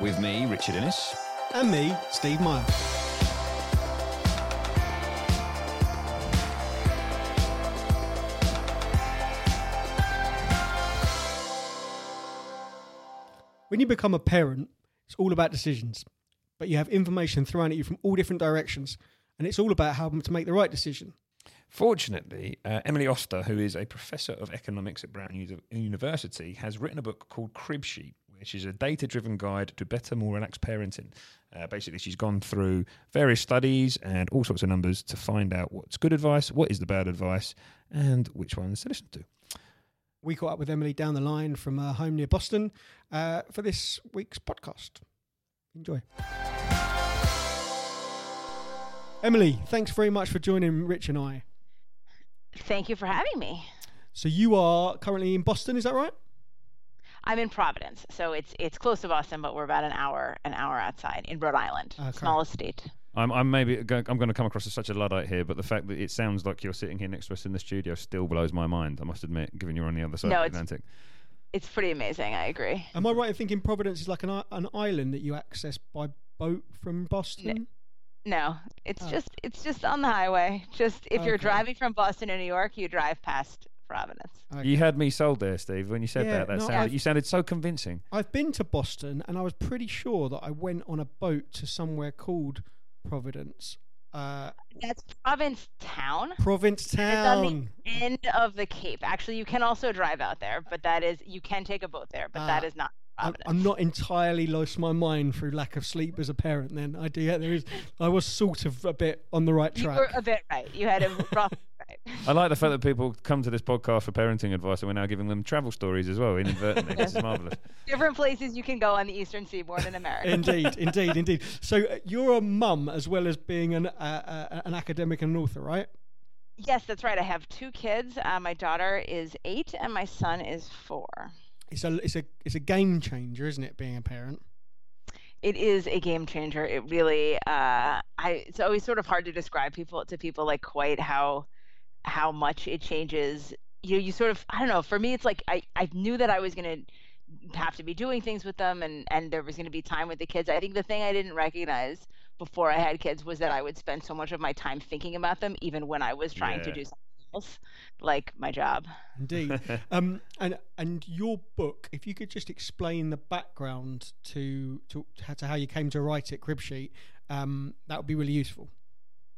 With me, Richard Innes. And me, Steve Meyer. When you become a parent, it's all about decisions. But you have information thrown at you from all different directions, and it's all about how to make the right decision. Fortunately, uh, Emily Oster, who is a professor of economics at Brown Uni- University, has written a book called Crib Sheet, which is a data driven guide to better, more relaxed parenting. Uh, basically, she's gone through various studies and all sorts of numbers to find out what's good advice, what is the bad advice, and which ones to listen to. We caught up with Emily down the line from her home near Boston uh, for this week's podcast. Enjoy. Emily, thanks very much for joining Rich and I. Thank you for having me. So you are currently in Boston, is that right? I'm in Providence, so it's it's close to Boston, but we're about an hour an hour outside in Rhode Island, Okay. smallest state. I'm, I'm maybe go- I'm going to come across as such a luddite here, but the fact that it sounds like you're sitting here next to us in the studio still blows my mind. I must admit, given you're on the other side No, of the Atlantic. It's pretty amazing. I agree. Am I right in thinking Providence is like an, an island that you access by boat from Boston? No, it's Oh. just it's just on the highway. Just if you're driving from Boston to New York, you drive past Providence. Okay. You had me sold there, Steve. When you said Yeah, that, that no, sounded, I've- you sounded so convincing. I've been to Boston and I was pretty sure that I went on a boat to somewhere called Providence. Uh, That's Provincetown. Province It's on Town. the end of the Cape. Actually, you can also drive out there, but that is you can take a boat there, but that Ah, is not I'm, Providence. I'm not entirely lost my mind through lack of sleep as a parent. Then I do. Yeah, there is. I was sort of a bit on the right track. You track. were a bit right. You had a rough right. I like the fact that people come to this podcast for parenting advice, and we're now giving them travel stories as well, inadvertently. this is marvelous. Different places you can go on the eastern seaboard in America. indeed, indeed, indeed. So uh, you're a mum as well as being an uh, uh, an academic and an author, right? Yes, that's right. I have two kids. Uh, my daughter is eight, and my son is four. It's a it's a it's a game changer, isn't it? Being a parent. It is a game changer. It really, uh, I. It's always sort of hard to describe people to people like quite how how much it changes. You know. you sort of I don't know. For me, it's like I I knew that I was gonna have to be doing things with them, and and there was gonna be time with the kids. I think the thing I didn't recognize before I had kids was that I would spend so much of my time thinking about them, even when I was trying to do something else, like my job. Indeed. um, and and your book, if you could just explain the background to to to how you came to write it, crib sheet, um, that would be really useful.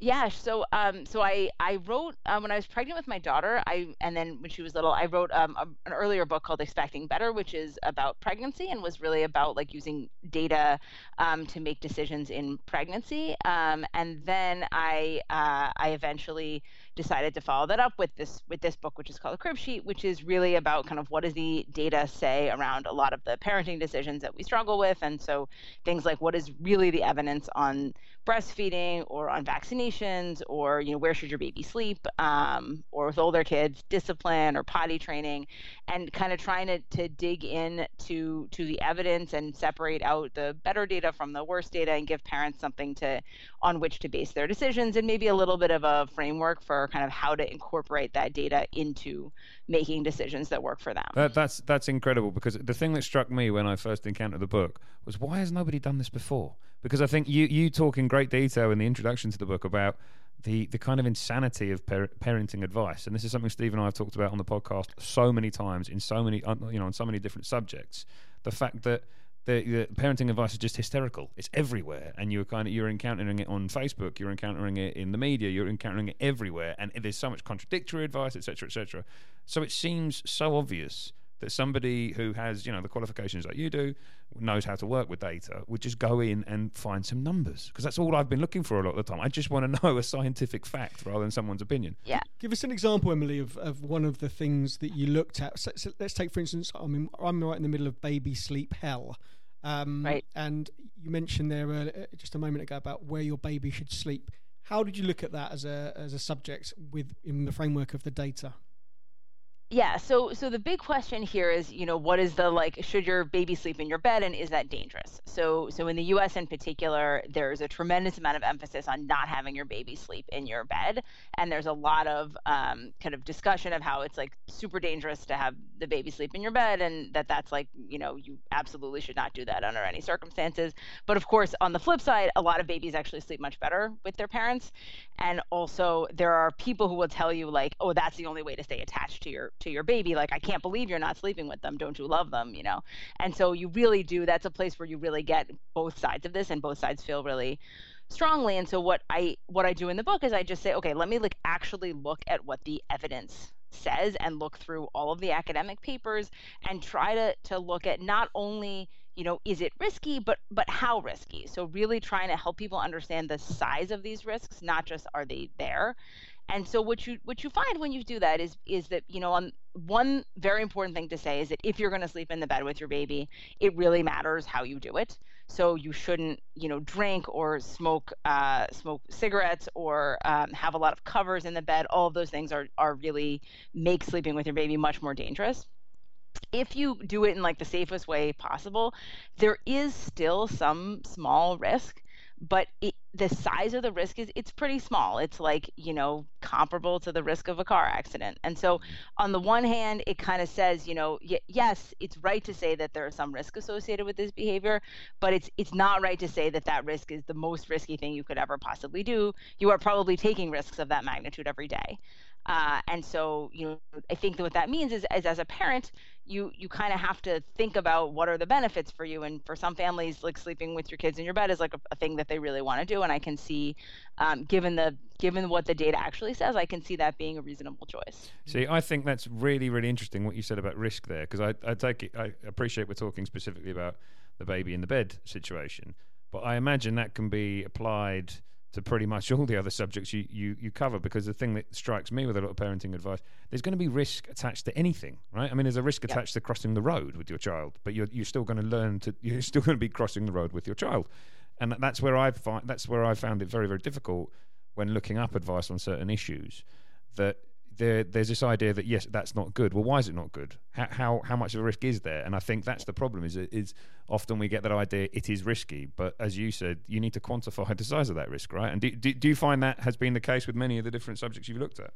Yeah, so um, so I I wrote um, when I was pregnant with my daughter. I and then when she was little, I wrote um, a, an earlier book called Expecting Better, which is about pregnancy and was really about like using data um, to make decisions in pregnancy. Um, and then I uh, I eventually decided to follow that up with this with this book, which is called a Crib Sheet, which is really about kind of what does the data say around a lot of the parenting decisions that we struggle with, and so things like what is really the evidence on breastfeeding or on vaccinations or you know where should your baby sleep um, or with older kids discipline or potty training and kind of trying to, to dig in to to the evidence and separate out the better data from the worse data and give parents something to on which to base their decisions and maybe a little bit of a framework for kind of how to incorporate that data into making decisions that work for them That, that's that's incredible because the thing that struck me when I first encountered the book was why has nobody done this before? Because I think you you talk in great detail in the introduction to the book about the the kind of insanity of par- parenting advice, and this is something Steve and I have talked about on the podcast so many times in so many uh, you know on so many different subjects. The fact that the, the parenting advice is just hysterical. It's everywhere, and you're kind of you're encountering it on Facebook, you're encountering it in the media, you're encountering it everywhere, and there's so much contradictory advice, etc., etc. So it seems so obvious that somebody who has you know the qualifications that you do knows how to work with data would just go in and find some numbers because that's all I've been looking for a lot of the time. I just want to know a scientific fact rather than someone's opinion. yeah Give us an example, Emily, of, of one of the things that you looked at. So, so let's take, for instance, I mean, I'm right in the middle of baby sleep hell. Um, Right. And you mentioned there uh, just a moment ago about where your baby should sleep. How did you look at that as a as a subject with in the framework of the data? Yeah, so so the big question here is, you know, what is the like should your baby sleep in your bed and is that dangerous? So so in the US in particular, there's a tremendous amount of emphasis on not having your baby sleep in your bed and there's a lot of um, kind of discussion of how it's like super dangerous to have the baby sleep in your bed and that that's like, you know, you absolutely should not do that under any circumstances. But of course, on the flip side, a lot of babies actually sleep much better with their parents. And also there are people who will tell you like, "Oh, that's the only way to stay attached to your to your baby like i can't believe you're not sleeping with them. Don't you love them? you know? And so you really do that's a place where you really get both sides of this and both sides feel really strongly. And so what i what i do in the book is i just say okay let me like actually look at what the evidence says and look through all of the academic papers and try to to look at not only you know is it risky but but how risky? So really trying to help people understand the size of these risks not just are they there and so what you what you find when you do that is is that you know on one very important thing to say is that if you're going to sleep in the bed with your baby it really matters how you do it. So you shouldn't you know drink or smoke uh, smoke cigarettes or um, have a lot of covers in the bed. All of those things are are really make sleeping with your baby much more dangerous. If you do it in like the safest way possible there is still some small risk but it, the size of the risk is it's pretty small. It's like you know comparable to the risk of a car accident. And so mm-hmm. on the one hand it kind of says you know y- yes it's right to say that there is some risk associated with this behavior but it's it's not right to say that that risk is the most risky thing you could ever possibly do. You are probably taking risks of that magnitude every day uh, and so, you know, I think that what that means is, is as a parent, you you kind of have to think about what are the benefits for you. And for some families, like sleeping with your kids in your bed is like a, a thing that they really want to do. And I can see, um, given the given what the data actually says, I can see that being a reasonable choice. See, I think that's really, really interesting what you said about risk there, because I, I take it, I appreciate we're talking specifically about the baby in the bed situation, but I imagine that can be applied to pretty much all the other subjects you, you, you cover because the thing that strikes me with a lot of parenting advice there's going to be risk attached to anything right? I mean there's a risk attached to crossing the road with your child but you're, you're still going to learn to you're still going to be crossing the road with your child. And that's where i find that's where i found it very very difficult when looking up advice on certain issues that there, there's this idea that yes, that's not good. Well, why is it not good? How, how how much of a risk is there? And I think that's the problem. Is is often we get that idea it is risky, but as you said, you need to quantify the size of that risk, right? And do, do, do you find that has been the case with many of the different subjects you've looked at?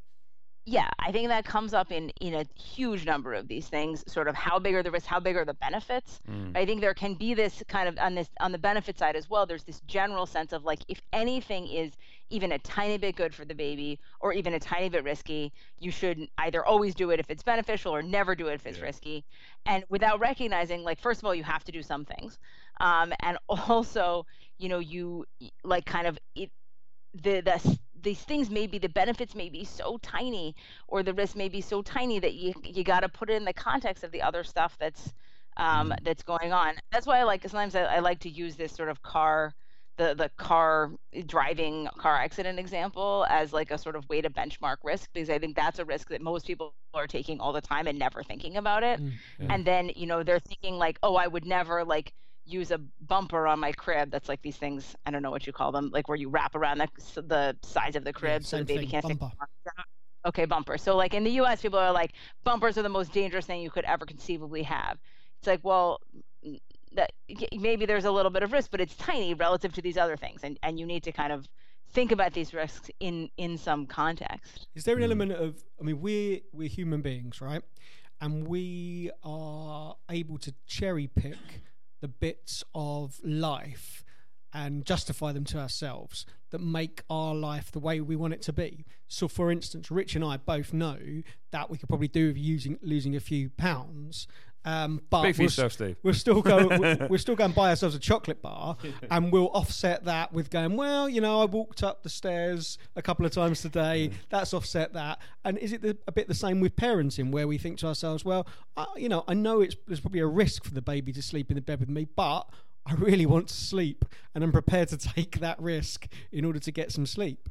Yeah, I think that comes up in in a huge number of these things. Sort of how big are the risks, how big are the benefits? Mm. I think there can be this kind of on this on the benefit side as well. There's this general sense of like if anything is even a tiny bit good for the baby or even a tiny bit risky, you should either always do it if it's beneficial or never do it if it's Yeah. risky. And without recognizing, like first of all, you have to do some things, um, and also, you know, you like kind of it the the these things may be the benefits may be so tiny or the risk may be so tiny that you you got to put it in the context of the other stuff that's um, that's going on. That's why I like sometimes I, I like to use this sort of car the the car driving car accident example as like a sort of way to benchmark risk because I think that's a risk that most people are taking all the time and never thinking about it. Mm, yeah. And then, you know, they're thinking like, oh, I would never like use a bumper on my crib. That's like these things, I don't know what you call them, like where you wrap around the, the sides of the crib so the baby thing, can't bumper. out. Okay, bumper. So like in the US, people are like, bumpers are the most dangerous thing you could ever conceivably have. It's like, well, that maybe there's a little bit of risk, but it's tiny relative to these other things, and and you need to kind of think about these risks in in some context. Is there an Mm. element of? I mean, we're we're human beings, right? And we are able to cherry pick the bits of life and justify them to ourselves that make our life the way we want it to be. So, for instance, Rich and I both know that we could probably do with using losing a few pounds. Um, but Speak for we're, yourself, Steve. We'll still going. we'll, we'll still go and buy ourselves a chocolate bar, and we'll offset that with going. Well, you know, I walked up the stairs a couple of times today. That's offset that. And is it the, a bit the same with parenting, where we think to ourselves, well, uh, you know, I know it's there's probably a risk for the baby to sleep in the bed with me, but I really want to sleep, and I'm prepared to take that risk in order to get some sleep.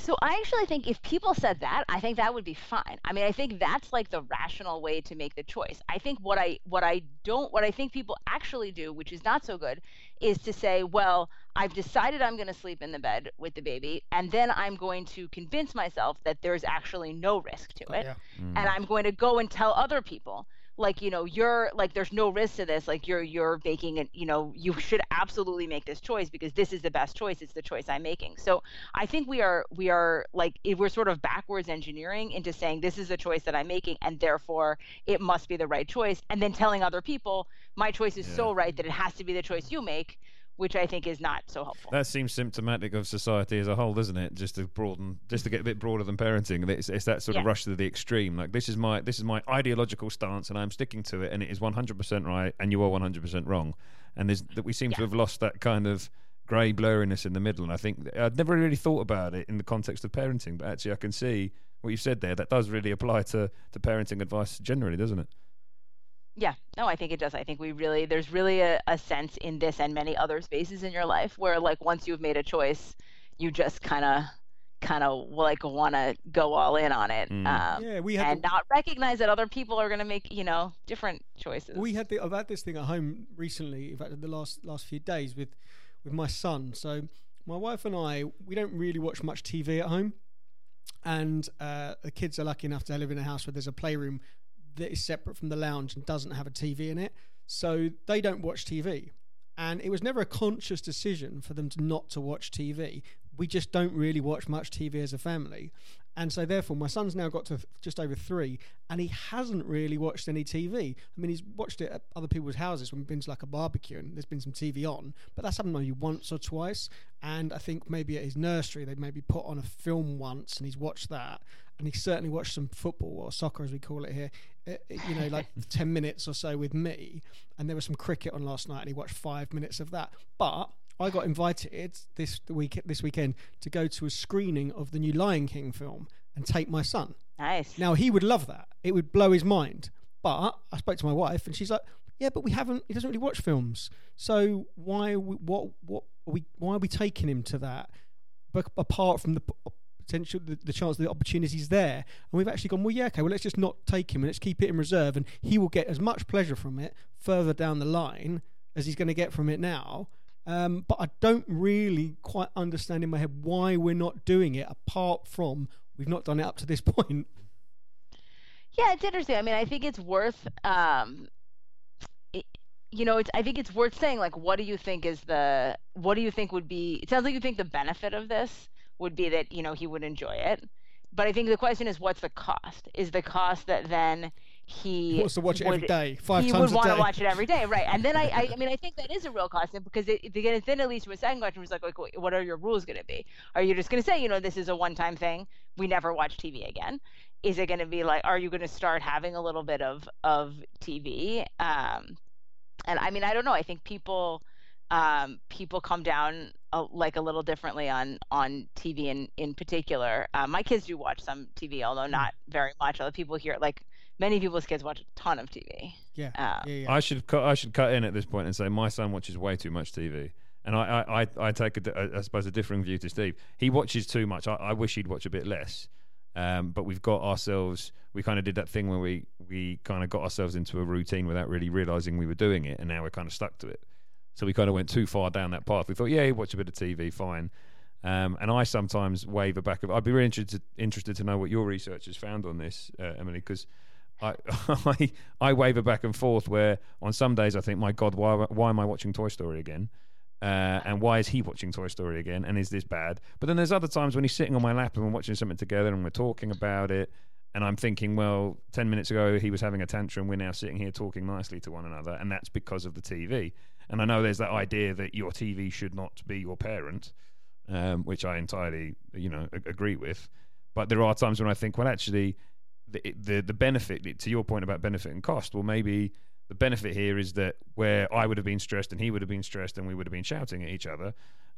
So I actually think if people said that, I think that would be fine. I mean, I think that's like the rational way to make the choice. I think what I what I don't what I think people actually do, which is not so good, is to say, well, I've decided I'm going to sleep in the bed with the baby, and then I'm going to convince myself that there's actually no risk to oh, it, Yeah. Mm. and I'm going to go and tell other people like you know you're like there's no risk to this like you're you're making it you know you should absolutely make this choice because this is the best choice it's the choice i'm making. So i think we are we are like if we're sort of backwards engineering into saying this is the choice that i'm making and therefore it must be the right choice and then telling other people my choice is so right that it has to be the choice you make which i think is not so helpful That seems symptomatic of society as a whole, doesn't it? Just to broaden, just to get a bit broader than parenting. It's, it's that sort of rush to the extreme. Like this is my this is my ideological stance, and I'm sticking to it, and it is 100 percent right, and you are 100 percent wrong. And there's that we seem to have lost that kind of grey blurriness in the middle. And I think I'd never really thought about it in the context of parenting, but actually I can see what you've said there. That does really apply to to parenting advice generally, doesn't it? Yeah, no, I think it does. I think we really, there's really a, a sense in this and many other spaces in your life where, like, once you've made a choice, you just kind of, kind of like want to go all in on it, Mm. um, Yeah, we had and the- not recognize that other people are going to make, you know, different choices. We had the, I've had this thing at home recently. In fact, the last last few days with with my son. So my wife and I, we don't really watch much TV at home, and uh, the kids are lucky enough to live in a house where there's a playroom that is separate from the lounge and doesn't have a TV in it. So they don't watch TV, and it was never a conscious decision for them to not to watch TV. We just don't really watch much TV as a family. And so, therefore, my son's now got to just over three, and he hasn't really watched any TV. I mean, he's watched it at other people's houses when we've been to like a barbecue and there's been some TV on, but that's happened maybe once or twice. And I think maybe at his nursery, they maybe put on a film once and he's watched that. And he certainly watched some football or soccer, as we call it here, uh, you know, like 10 minutes or so with me. And there was some cricket on last night, and he watched five minutes of that. But I got invited this week this weekend to go to a screening of the new Lion King film and take my son. nice. Now he would love that; it would blow his mind. But I spoke to my wife, and she's like, "Yeah, but we haven't. He doesn't really watch films. So why? Are we, what? What? Are we? Why are we taking him to that? But apart from the potential, the, the chance, the opportunities there, and we've actually gone. Well, yeah, okay. Well, let's just not take him and let's keep it in reserve, and he will get as much pleasure from it further down the line as he's going to get from it now. Um, but I don't really quite understand in my head why we're not doing it, apart from we've not done it up to this point. Yeah, it's interesting. I mean, I think it's worth, um, you know, it's. I think it's worth saying like, what do you think is the, what do you think would be? It sounds like you think the benefit of this would be that you know he would enjoy it, but I think the question is, what's the cost? Is the cost that then he wants to watch it every would- day, five he times would a want day. to watch it every day, right? And then I, I, I mean, I think that is a real cost because it, it then it leads to a second question, is like, like, what are your rules going to be? Are you just going to say, you know, this is a one-time thing, we never watch TV again? Is it going to be like, are you going to start having a little bit of of TV? Um, and I mean, I don't know. I think people, um, people come down uh, like a little differently on on TV in in particular. Uh, my kids do watch some TV, although not very much. Other people here, like many people's kids, watch a ton of TV. Yeah, Um, yeah, yeah. I should cut. I should cut in at this point and say my son watches way too much TV, and I I, I, I take a, a- I suppose a differing view to Steve. He watches too much. I, I wish he'd watch a bit less. Um, but we've got ourselves. We kind of did that thing where we we kind of got ourselves into a routine without really realizing we were doing it, and now we're kind of stuck to it. So we kind of went too far down that path. We thought, yeah, watch a bit of TV, fine. Um, and I sometimes waver back. Of, I'd be really interested interested to know what your research has found on this, uh, Emily, because I, I I waver back and forth. Where on some days I think, my God, why why am I watching Toy Story again? Uh, and why is he watching Toy Story again? And is this bad? But then there's other times when he's sitting on my lap and we're watching something together and we're talking about it. And I'm thinking, well, 10 minutes ago he was having a tantrum. We're now sitting here talking nicely to one another. And that's because of the TV. And I know there's that idea that your TV should not be your parent, um, which I entirely, you know, a- agree with. But there are times when I think, well, actually, the, the the benefit to your point about benefit and cost, well, maybe the benefit here is that where I would have been stressed and he would have been stressed and we would have been shouting at each other,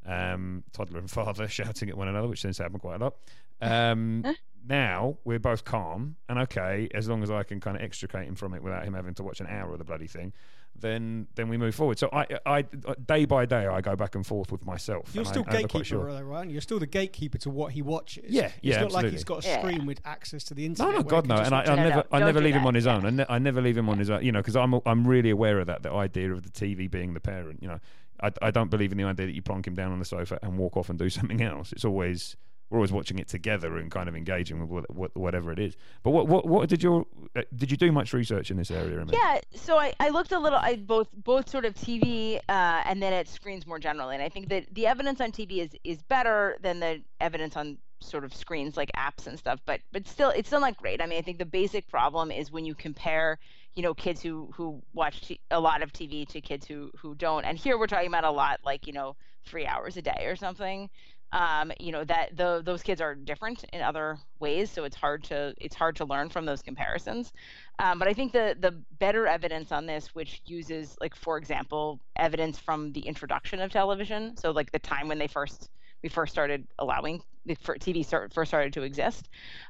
um, toddler and father shouting at one another, which tends to happen quite a lot. Um, now we're both calm and okay, as long as I can kind of extricate him from it without him having to watch an hour of the bloody thing. Then then we move forward. So I, I day by day, I go back and forth with myself. You're still I, gatekeeper, sure. though, right? You're still the gatekeeper to what he watches. Yeah, It's yeah, not like he's absolutely. got a Yeah. screen with access to the internet. no, where God no, and I, I watch No, never, no, I never do leave him on his Yeah. own. I, ne- I never leave him on his own. You know, because I'm, I'm really aware of that. The idea of the TV being the parent. You know, I, I don't believe in the idea that you plonk him down on the sofa and walk off and do something else. It's always we're always watching it together and kind of engaging with what, what, whatever it is. But what, what, what did your, uh, did you do much research in this area? Yeah, so I, I looked a little I both both sort of TV uh, and then at screens more generally, and I think that the evidence on TV is is better than the evidence on sort of screens like apps and stuff, but but still it's still not great. I mean, I think the basic problem is when you compare you know kids who who watch t- a lot of TV to kids who who don't, and here we're talking about a lot like you know three hours a day or something. Um, you know that the those kids are different in other ways, so it's hard to it's hard to learn from those comparisons. Um, but I think the the better evidence on this, which uses like for example evidence from the introduction of television, so like the time when they first we first started allowing fir- TV start, first started to exist.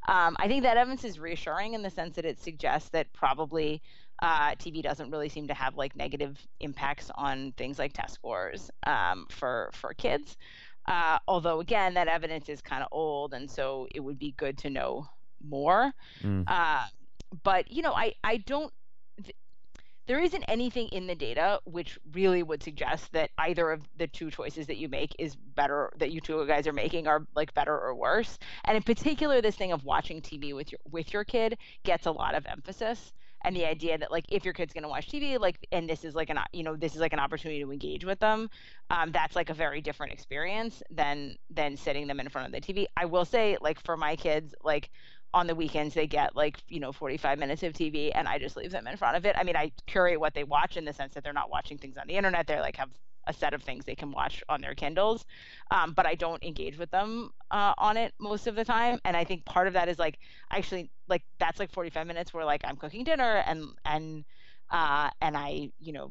Um, I think that evidence is reassuring in the sense that it suggests that probably uh, TV doesn't really seem to have like negative impacts on things like test scores um, for for kids. Uh, although again, that evidence is kind of old, and so it would be good to know more. Mm. Uh, but you know, I I don't. Th- there isn't anything in the data which really would suggest that either of the two choices that you make is better that you two guys are making are like better or worse and in particular this thing of watching tv with your with your kid gets a lot of emphasis and the idea that like if your kid's going to watch tv like and this is like an you know this is like an opportunity to engage with them um, that's like a very different experience than than sitting them in front of the tv i will say like for my kids like on the weekends they get like you know 45 minutes of tv and i just leave them in front of it. I mean i curate what they watch in the sense that they're not watching things on the internet. They're like have a set of things they can watch on their kindles um, but i don't engage with them uh, on it most of the time and i think part of that is like actually like that's like 45 minutes where like i'm cooking dinner and and uh, and i you know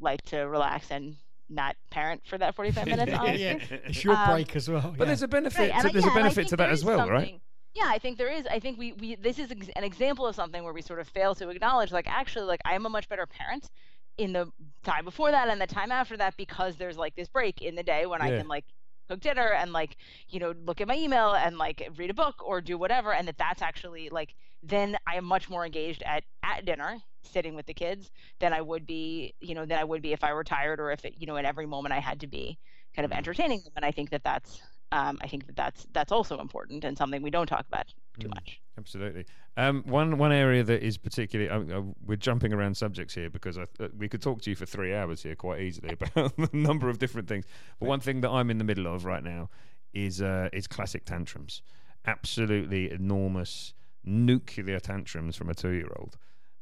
like to relax and not parent for that 45 minutes yeah, honestly. yeah. It's your Um, break as well. But yeah. there's a benefit. Right, and to, I- there's yeah, a benefit to that as well, right? Yeah, I think there is. I think we, we this is an example of something where we sort of fail to acknowledge, like, actually, like, I am a much better parent in the time before that and the time after that because there's like this break in the day when I can like cook dinner and like you know look at my email and like read a book or do whatever and that that's actually like then I am much more engaged at at dinner sitting with the kids than I would be you know than I would be if I were tired or if it you know at every moment I had to be kind of Mhm. entertaining them and I think that that's um, I think that that's that's also important and something we don't talk about too Mm. much. Absolutely. Um, one one area that is particularly uh, uh, we're jumping around subjects here because I, uh, we could talk to you for three hours here quite easily about a number of different things. But one thing that I'm in the middle of right now is uh, is classic tantrums. Absolutely enormous nuclear tantrums from a two year old.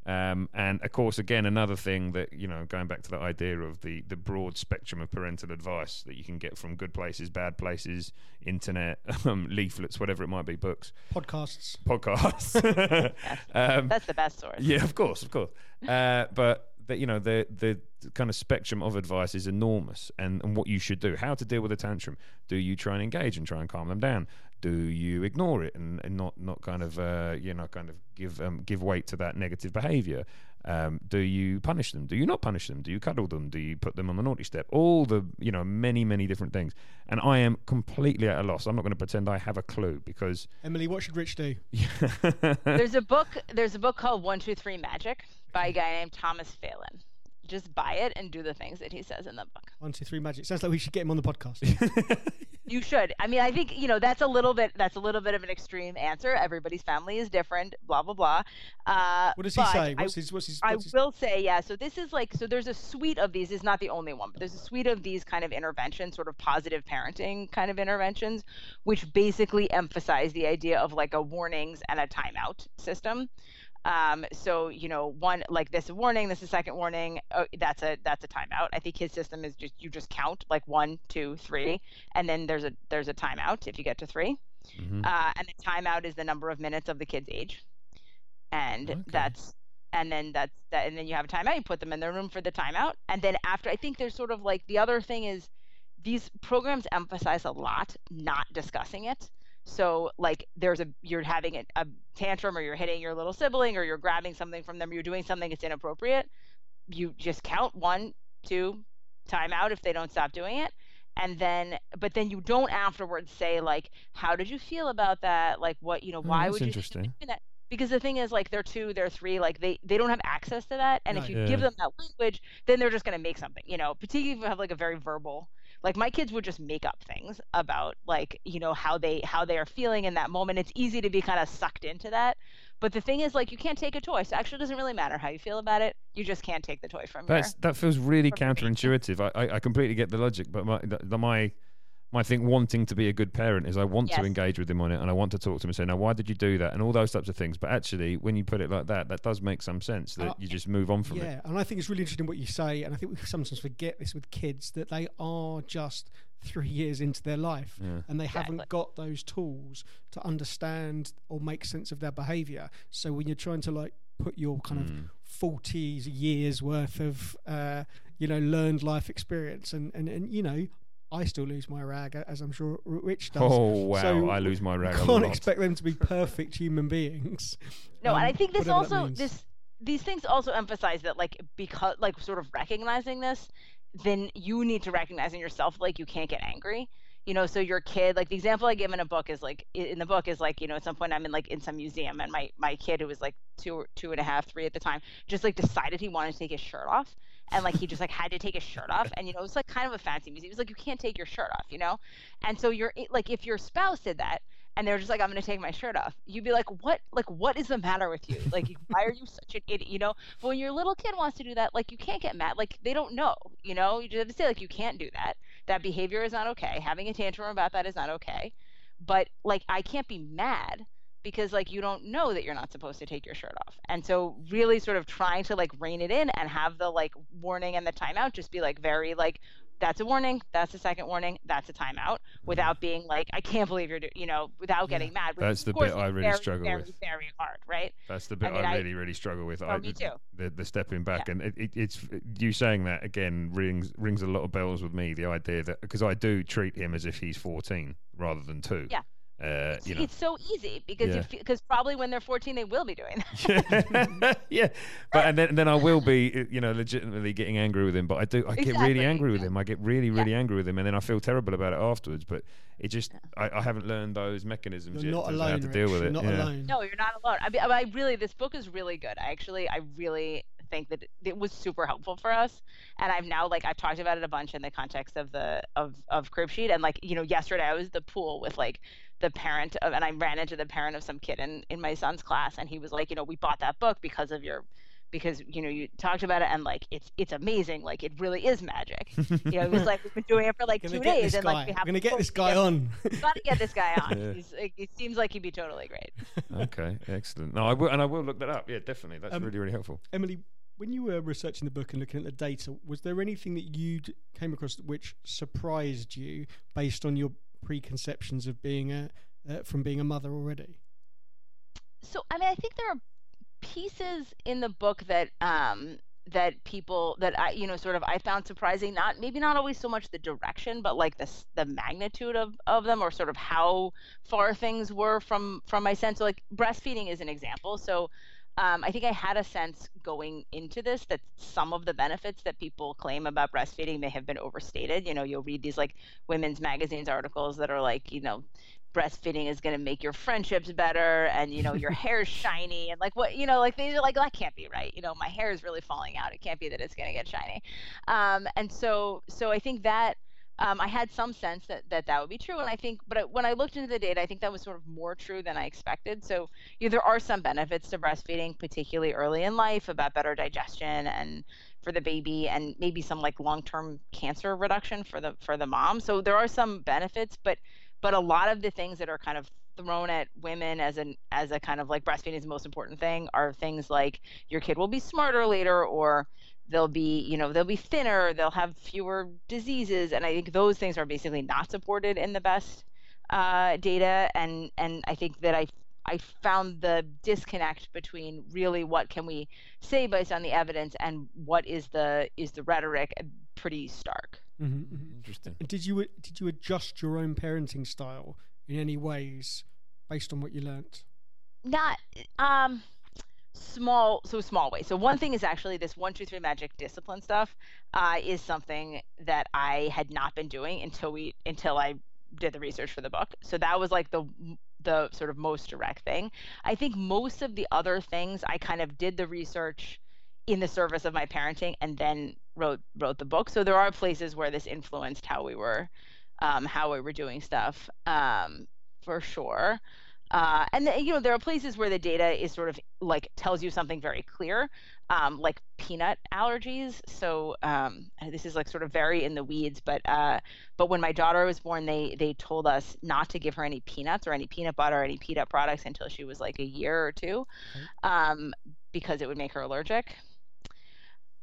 Um, and of course, again, another thing that you know, going back to that idea of the the broad spectrum of parental advice that you can get from good places, bad places, internet, um, leaflets, whatever it might be, books podcasts. podcasts. um, That's the best source. yeah, of course, of course. Uh, but the, you know, the the kind of spectrum of advice is enormous, and, and what you should do, how to deal with a tantrum. Do you try and engage and try and calm them down? Do you ignore it and, and not not kind of uh, you know kind of give um, give weight to that negative behaviour? Um, do you punish them? Do you not punish them? Do you cuddle them? Do you put them on the naughty step? All the you know many many different things, and I am completely at a loss. I'm not going to pretend I have a clue because Emily, what should Rich do? there's a book there's a book called one two three magic by a guy named thomas phelan just buy it and do the things that he says in the book One, two, three, magic. Sounds like we should get him on the podcast. you should i mean i think you know that's a little bit that's a little bit of an extreme answer everybody's family is different blah blah blah uh, What does he say? I- What's his? What's his? I his will say, yeah. So this is like, so there's a suite of these. It's not the only one, but there's a suite of these kind of interventions, sort of positive parenting kind of interventions, which basically emphasize the idea of like a warnings and a timeout system. Um, so you know, one like this warning, this is second warning. Oh, that's a that's a timeout. I think his system is just you just count like one, two, three, and then there's a there's a timeout if you get to 3 Mhm. uh, and the timeout is the number of minutes of the kid's age, and Okay. that's and then that's that, and then you have a timeout. You put them in their room for the timeout, and then after, I think there's sort of like the other thing is these programs emphasize a lot not discussing it. So like there's a you're having a, a tantrum or you're hitting your little sibling or you're grabbing something from them, or you're doing something that's inappropriate. you just count one, two, time out if they don't stop doing it. And then, but then you don't afterwards say like, how did you feel about that? Like, what you know, Oh, why that's would you that? Because the thing is, like, they're two, they're three, like they they don't have access to that. And if Right. you give them that language, then they're just gonna make something. You know, particularly if you have like a very verbal. Like my kids would just make up things about like you know how they how they are feeling in that moment. It's easy to be kind of sucked into that. But the thing is, like, you can't take a toy. So actually it doesn't really matter how you feel about it. You just can't take the toy from your. That feels really from your baby. counterintuitive. I, I, I completely get the logic, but my the, the- my my thing wanting to be a good parent is I want to engage with him on it and I want to talk to him and say, now why did you do that and all those types of things. But actually, when you put it like that, that does make some sense that Uh, you just move on from yeah, it. Yeah. And I think it's really interesting what you say, and I think we sometimes forget this with kids that they are just three years into their life, Yeah. and they Exactly. haven't got those tools to understand or make sense of their behaviour. So when you're trying to like put your kind of Mm. forty years worth of uh, you know learned life experience, and, and and you know. I still lose my rag, as I'm sure Rich does. Oh wow! So I lose my rag a can't lot. expect them to be perfect human beings. No, and I um, think this also this these things also emphasize that like because like sort of recognizing this, then you need to recognize in yourself like you can't get angry. You know, so your kid, like the example I give in a book is like in the book is like, you know, at some point I'm in like in some museum and my my kid who was like two two and a half, three at the time, just like decided he wanted to take his shirt off. And like he just like had to take his shirt off. And you know, it was like kind of a fancy museum. It was like you can't take your shirt off, you know? And so you're like if your spouse did that, and they're just like, I'm gonna take my shirt off. You'd be like, what? Like, what is the matter with you? Like, why are you such an idiot? You know. But when your little kid wants to do that, like, you can't get mad. Like, they don't know. You know. You just have to say like, you can't do that. That behavior is not okay. Having a tantrum about that is not okay. But like, I can't be mad because like you don't know that you're not supposed to take your shirt off. And so really sort of trying to like rein it in and have the like warning and the timeout just be like very like that's a warning, that's a second warning, that's a timeout mm-hmm. without being like I can't believe you're do-, you know without getting mad. which That's the bit I really very, struggle very, with. Very hard, right? That's the bit I, mean, I- really, really struggle with. Oh, I, me too. The, the stepping back, and it, it, it's you saying that again rings rings a lot of bells with me. The idea that because I do treat him as if he's fourteen rather than two. Yeah. Uh, you know. It's so easy because Yeah. you because probably when they're 14 they will be doing that. yeah, but and then and then I will be, uh, you know, legitimately getting angry with him. But I do, I get really angry with him. I get really, Yeah. really angry with him, and then I feel terrible about it afterwards. But it just, I, I haven't learned those mechanisms You're yet not to alone. how to deal Rich. with You're it. not yeah. alone. No, you're not alone. I mean, I really, this book is really good. I actually, I really think that it, it was super helpful for us. And I've now, like, I've talked about it a bunch in the context of the of of crib sheet. And like, you know, yesterday I was at the pool with like the parent of, and I ran into the parent of some kid in in my son's class, and he was like, you know, we bought that book because of your because you know you talked about it and like it's it's amazing like it really is magic you know it was like we've been doing it for like two days and like we have We're gonna get this guy on. gotta get this guy on Yeah. He's, like, it seems like he'd be totally great Okay, excellent. No, I will, and I will look that up. Yeah, definitely. That's Um, really, really helpful. Emily, when you were researching the book and looking at the data, was there anything that you d- came across which surprised you based on your preconceptions of being a uh, from being a mother already? so i mean i think there are pieces in the book that um that people that i you know sort of i found surprising not maybe not always so much the direction but like the the magnitude of of them or sort of how far things were from from my sense so like breastfeeding is an example so um, I think I had a sense going into this that some of the benefits that people claim about breastfeeding may have been overstated. You know, you'll read these like women's magazines articles that are like, you know, breastfeeding is going to make your friendships better and you know your hair's shiny and like what you know like they like that can't be right. You know my hair is really falling out. It can't be that it's going to get shiny. Um, and so so i think that um, i had some sense that, that that would be true and i think but when i looked into the data i think that was sort of more true than i expected. So you know, there are some benefits to breastfeeding particularly early in life about better digestion and for the baby and maybe some like long-term cancer reduction for the for the mom. So there are some benefits but but a lot of the things that are kind of thrown at women as an as a kind of like breastfeeding is the most important thing are things like your kid will be smarter later or they'll be you know they'll be thinner they'll have fewer diseases and i think those things are basically not supported in the best uh, data and and i think that i i found the disconnect between really what can we say based on the evidence and what is the is the rhetoric uh, pretty stark Mm-hmm, Interesting. Did you did you adjust your own parenting style in any ways based on what you learnt? not um small so small ways. So one thing is actually this one two three magic discipline stuff uh, is something that i had not been doing until we until i did the research for the book. So that was like the the sort of most direct thing. I think most of the other things i kind of did the research in the service of my parenting and then wrote wrote the book. So there are places where this influenced how we were um, how we were doing stuff um, for sure uh, and the, you know there are places where the data is sort of like tells you something very clear, um, like peanut allergies. So um, this is like sort of very in the weeds, but uh, but when my daughter was born, they they told us not to give her any peanuts or any peanut butter or any peanut products until she was like a year or two, um, because it would make her allergic.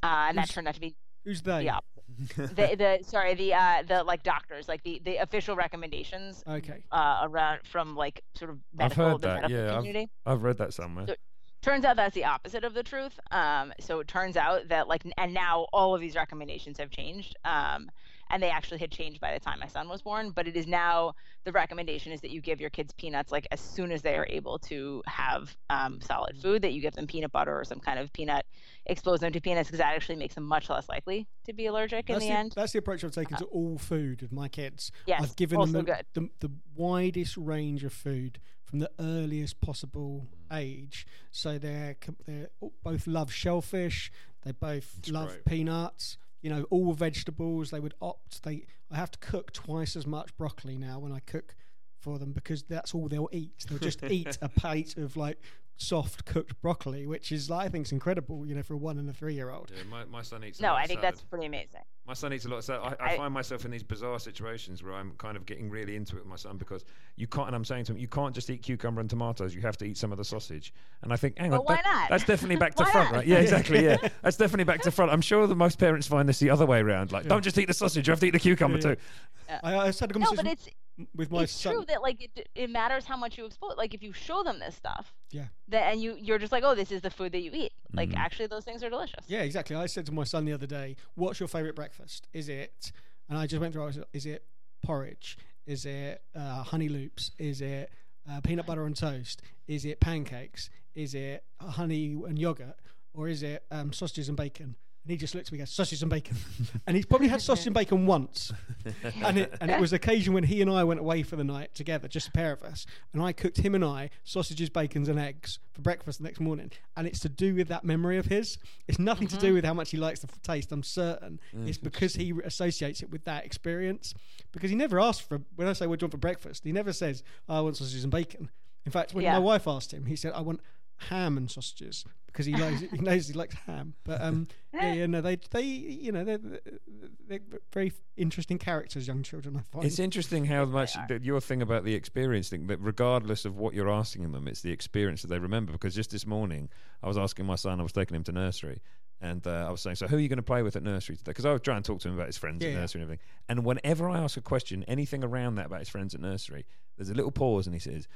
Uh, and that turned out to be Who's they? yeah. the the sorry the uh the like doctors like the the official recommendations Okay. uh around from like sort of I've medical heard the that. medical Yeah, I've, community. I've read that somewhere. So- turns out that's the opposite of the truth um, so it turns out that like and now all of these recommendations have changed um, and they actually had changed by the time my son was born but it is now the recommendation is that you give your kids peanuts like as soon as they are able to have um, solid food that you give them peanut butter or some kind of peanut expose them to peanuts because that actually makes them much less likely to be allergic in the the, end Uh, that's the approach I've taken to all food with my kids. yes I've given also them good the, the, the widest range of food from the earliest possible age. So they're com- they both love shellfish. They both love great. peanuts. You know, all vegetables. They would opt. They I have to cook twice as much broccoli now when I cook for them because that's all they'll eat. They'll just eat a plate of like soft cooked broccoli, which is I think is incredible. You know, for a one and a three year old. Yeah, my, my son eats. a no lot i of think salad. that's pretty amazing My son eats a lot of salad. I, I, I- find myself in these bizarre situations where I'm kind of getting really into it with my son because you can't. And I'm saying to him, you can't just eat cucumber and tomatoes. You have to eat some of the sausage. And I think, hang Well, on, why that- not? that's definitely back to front, not? right? Yeah, exactly. Yeah, that's definitely back to front. I'm sure that most parents find this the other way around. Like, don't just eat the sausage. You have to eat the cucumber Yeah. too. I, I just had a no but it's with my it's son. true that like it, it matters how much you expose like if you show them this stuff Yeah. that and you you're just like oh this is the food that you eat like Mhm. actually those things are delicious Yeah, exactly. I said to my son the other day, "What's your favorite breakfast? Is it?" And I just went through. I was, is it porridge? Is it uh, honey loops? Is it uh, peanut butter on toast? Is it pancakes? Is it honey and yogurt? Or is it um, sausages and bacon? And he just looks at me and goes, sausage and bacon. and he's probably had sausage and bacon once. and it and it was the occasion when he and I went away for the night together, just a pair of us. And I cooked him and I sausages, bacons, and eggs for breakfast the next morning. And it's to do with that memory of his. It's nothing to do mm-hmm. with how much he likes the f- taste. I'm certain mm, it's because he associates it with that experience. Because he never asks for when I say we're want for breakfast, he never says "Oh, I want sausages and bacon. In fact, when Yeah. my wife asked him, he said I want ham and sausages because he knows he knows he likes ham. But um, yeah, yeah, no, they they you know they're, they're very interesting characters, young children. I find It's interesting how much are. that your thing about the experience thing that regardless of what you're asking them, it's the experience that they remember. Because just this morning, I was asking my son, I was taking him to nursery, and uh, I was saying, "So who are you going to play with at nursery today?" Because I was trying to talk to him about his friends Yeah, at yeah. nursery and everything. And whenever I ask a question, anything around that about his friends at nursery, there's a little pause, and he says,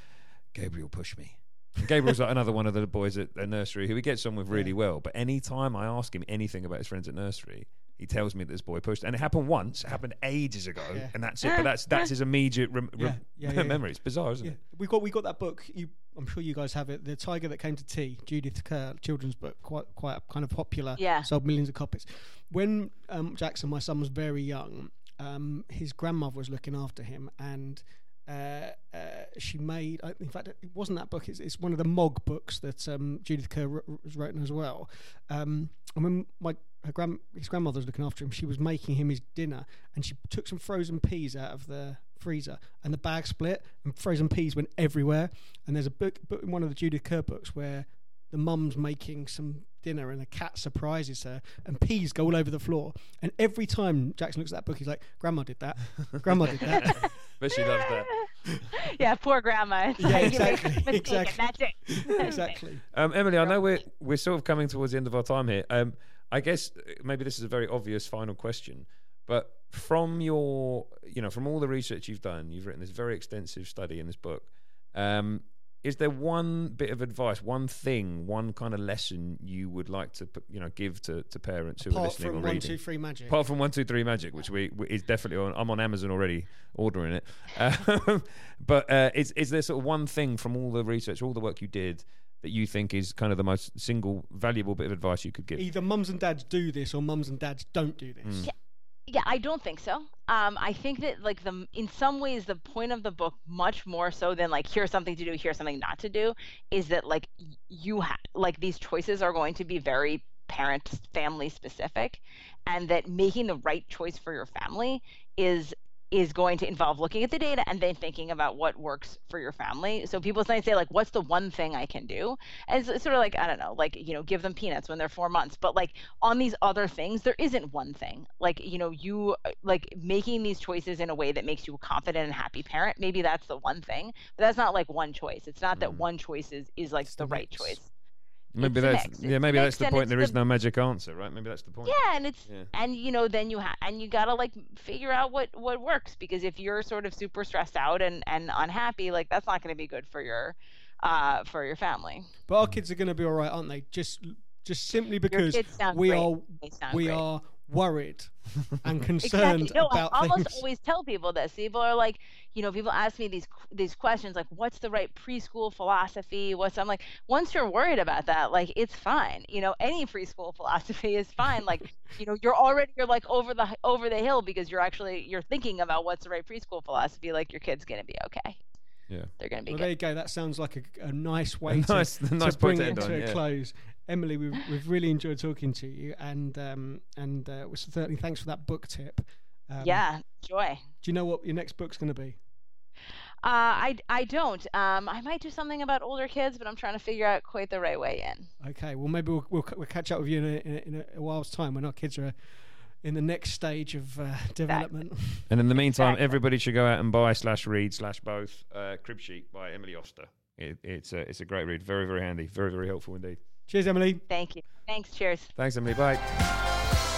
"Gabriel, push me." And Gabriel's like another one of the boys at, at nursery who he gets on with really well. But any time I ask him anything about his friends at nursery, he tells me that this boy pushed, and it happened once. It happened ages ago, Yeah. and that's it. But that's that's his immediate rem- Yeah, rem- yeah, yeah, yeah. memory. It's bizarre, isn't Yeah, it? we got we got that book. You, I'm sure you guys have it. The Tiger That Came to Tea, Judith Kerr, children's book, quite quite kind of popular. Yeah. sold millions of copies. When um, Jackson, my son, was very young, um, his grandmother was looking after him, and uh, uh, she made. In fact, it wasn't that book. It's, it's one of the Mog books that um, Judith Kerr wr- was written as well. Um, and when my her grand his grandmother was looking after him, she was making him his dinner, and she took some frozen peas out of the freezer, and the bag split, and frozen peas went everywhere. And there's a book, book in one of the Judith Kerr books where the mum's making some dinner and a cat surprises her and peas go all over the floor and every time Jackson looks at that book he's like grandma did that grandma did that But she loves that. yeah poor grandma It's Yeah, like, exactly, a mistake and exactly. that's it exactly Um, Emily, I know we're we're sort of coming towards the end of our time here. Um, I guess uh, maybe this is a very obvious final question, but from your, you know, from all the research you've done, you've written this very extensive study in this book. Um, is there one bit of advice, one thing, one kind of lesson you would like to, you know, give to, to parents who are listening from or one reading? two three magic Apart from one, two, three magic, which we, we is definitely on. I'm on Amazon already ordering it. Um, but uh, is is there sort of one thing from all the research, all the work you did, that you think is kind of the most single valuable bit of advice you could give? Either mums and dads do this or mums and dads don't do this. Mm. Yeah, I don't think so. Um, I think that like the in some ways the point of the book, much more so than like here's something to do, here's something not to do, is that like you ha- like these choices are going to be very parent family specific, and that making the right choice for your family is is going to involve looking at the data and then thinking about what works for your family. So people sometimes say like, "What's the one thing I can do?" And it's, sort of like I don't know, like you know, give them peanuts when they're four months. But like on these other things, there isn't one thing. Like you know, you uh, like making these choices in a way that makes you a confident and happy parent. Maybe that's the one thing, but that's not like one choice. It's not that Mm. one choice is is like It's the the right choice. Maybe it's that's yeah. Maybe that's the point. it's There is the- no magic answer, right? Maybe that's the point. Yeah, and it's Yeah. and you know then you ha- and you gotta like figure out what what works because if you're sort of super stressed out and and unhappy, like that's not going to be good for your uh for your family. But our kids are going to be all right, aren't they? Just just simply because we great. are we great. are worried and concerned Exactly. No, about I almost things. always tell people this. People are like, you know, people ask me these these questions like, "What's the right preschool philosophy?" What's I'm like, once you're worried about that, like it's fine. You know, any preschool philosophy is fine. Like, you know, you're already you're like over the over the hill because you're actually you're thinking about what's the right preschool philosophy. Like your kid's gonna be okay. Yeah. They're gonna be Well, good. there you go. That sounds like a, a nice way to, nice, to nice bring to it end to a Yeah. close. Emily, we've, we've really enjoyed talking to you, and um, and uh, certainly thanks for that book tip. Um, yeah, joy. Do you know what your next book's going to be? Uh, I I don't. Um, I might do something about older kids, but I'm trying to figure out quite the right way in. Okay. Well, maybe we'll we'll, we'll catch up with you in a, in a, in a while's time when our kids are in the next stage of uh, development. And in the meantime, Exactly. everybody should go out and buy slash read slash both uh, Crib Sheet by Emily Oster. It, it's a it's a great read, very very handy, very very helpful indeed. Cheers, Emily. Thank you. Thanks. Cheers. Thanks, Emily. Bye.